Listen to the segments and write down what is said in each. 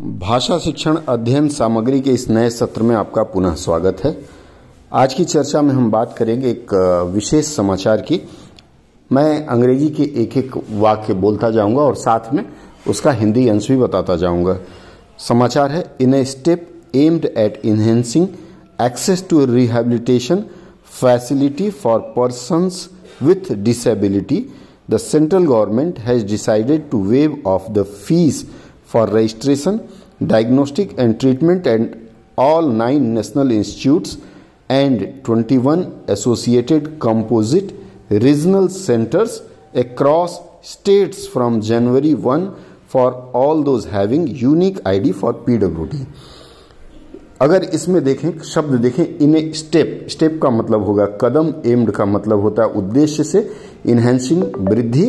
भाषा शिक्षण अध्ययन सामग्री के इस नए सत्र में आपका पुनः स्वागत है। आज की चर्चा में हम बात करेंगे एक विशेष समाचार की। मैं अंग्रेज़ी के एक एक वाक्य बोलता जाऊँगा और साथ में उसका हिंदी अंश भी बताता जाऊँगा। समाचार है in a step aimed at enhancing access to rehabilitation facility for persons with disability the central government has decided to waive off the fees for registration diagnostic and treatment and all nine national institutes and 21 associated composite regional centres across states from January one for all those having unique ID for PW अगर इसमें देखें, शब्द देखें, इन्हें step step का मतलब होगा कदम aimed का मतलब होता है उद्देश्य से इन्हेंसिंग वृद्धि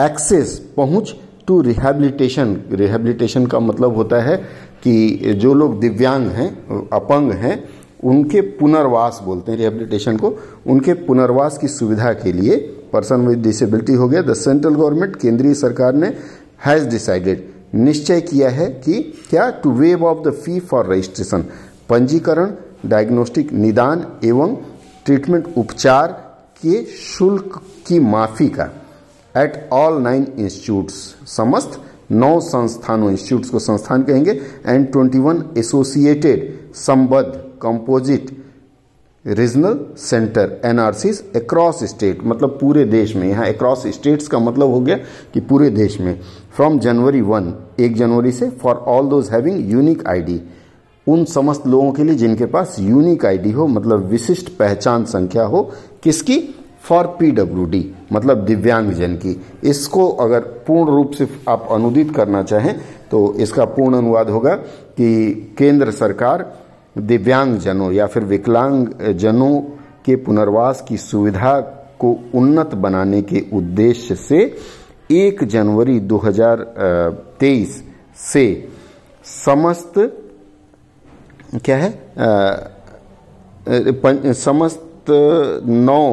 एक्सेस पहुँच टू रिहेबिलिटेशन रिहेबिलिटेशन का मतलब होता है कि जो लोग दिव्यांग हैं, अपंग हैं, उनके पुनर्वास बोलते हैं रिहेबिलिटेशन को। उनके पुनर्वास की सुविधा के लिए पर्सन विद डिसेबिलिटी हो गया। द सेंट्रल गवर्नमेंट केंद्रीय सरकार ने हैज़ डिसाइडेड निश्चय किया है कि क्या to waive off the fee for registration पंजीकरण डायग्नोस्टिक निदान एवं ट्रीटमेंट उपचार के शुल्क की माफ़ी का। एट ऑल नाइन इंस्टीट्यूट्स समस्त नौ संस्थानों इंस्टीट्यूट्स को संस्थान कहेंगे एंड ट्वेंटी वन एसोसिएटेड संबद्ध composite regional centre NRCs across state मतलब पूरे देश में। यहाँ अक्रॉस स्टेट्स का मतलब हो गया कि पूरे देश में। फ्रॉम जनवरी वन एक जनवरी से for all those having unique ID उन समस्त लोगों के लिए जिनके पास यूनिक आईडी हो मतलब विशिष्ट पहचान संख्या हो, किसकी? फॉर पीडब्ल्यूडी मतलब दिव्यांगजन की। इसको अगर पूर्ण रूप से आप अनुदित करना चाहें तो इसका पूर्ण अनुवाद होगा कि केंद्र सरकार दिव्यांग जनों या फिर विकलांग जनों के पुनर्वास की सुविधा को उन्नत बनाने के उद्देश्य से एक जनवरी 2023 से समस्त क्या है आ, समस्त नौ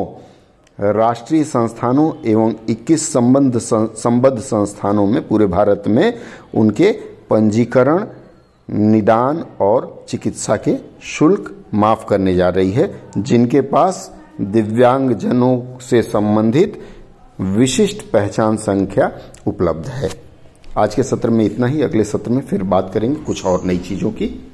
राष्ट्रीय संस्थानों एवं 21 संबंध संबद्ध संस्थानों में पूरे भारत में उनके पंजीकरण, निदान और चिकित्सा के शुल्क माफ़ करने जा रही है, जिनके पास दिव्यांगजनों से संबंधित विशिष्ट पहचान संख्या उपलब्ध है। आज के सत्र में इतना ही, अगले सत्र में फिर बात करेंगे कुछ और नई चीज़ों की।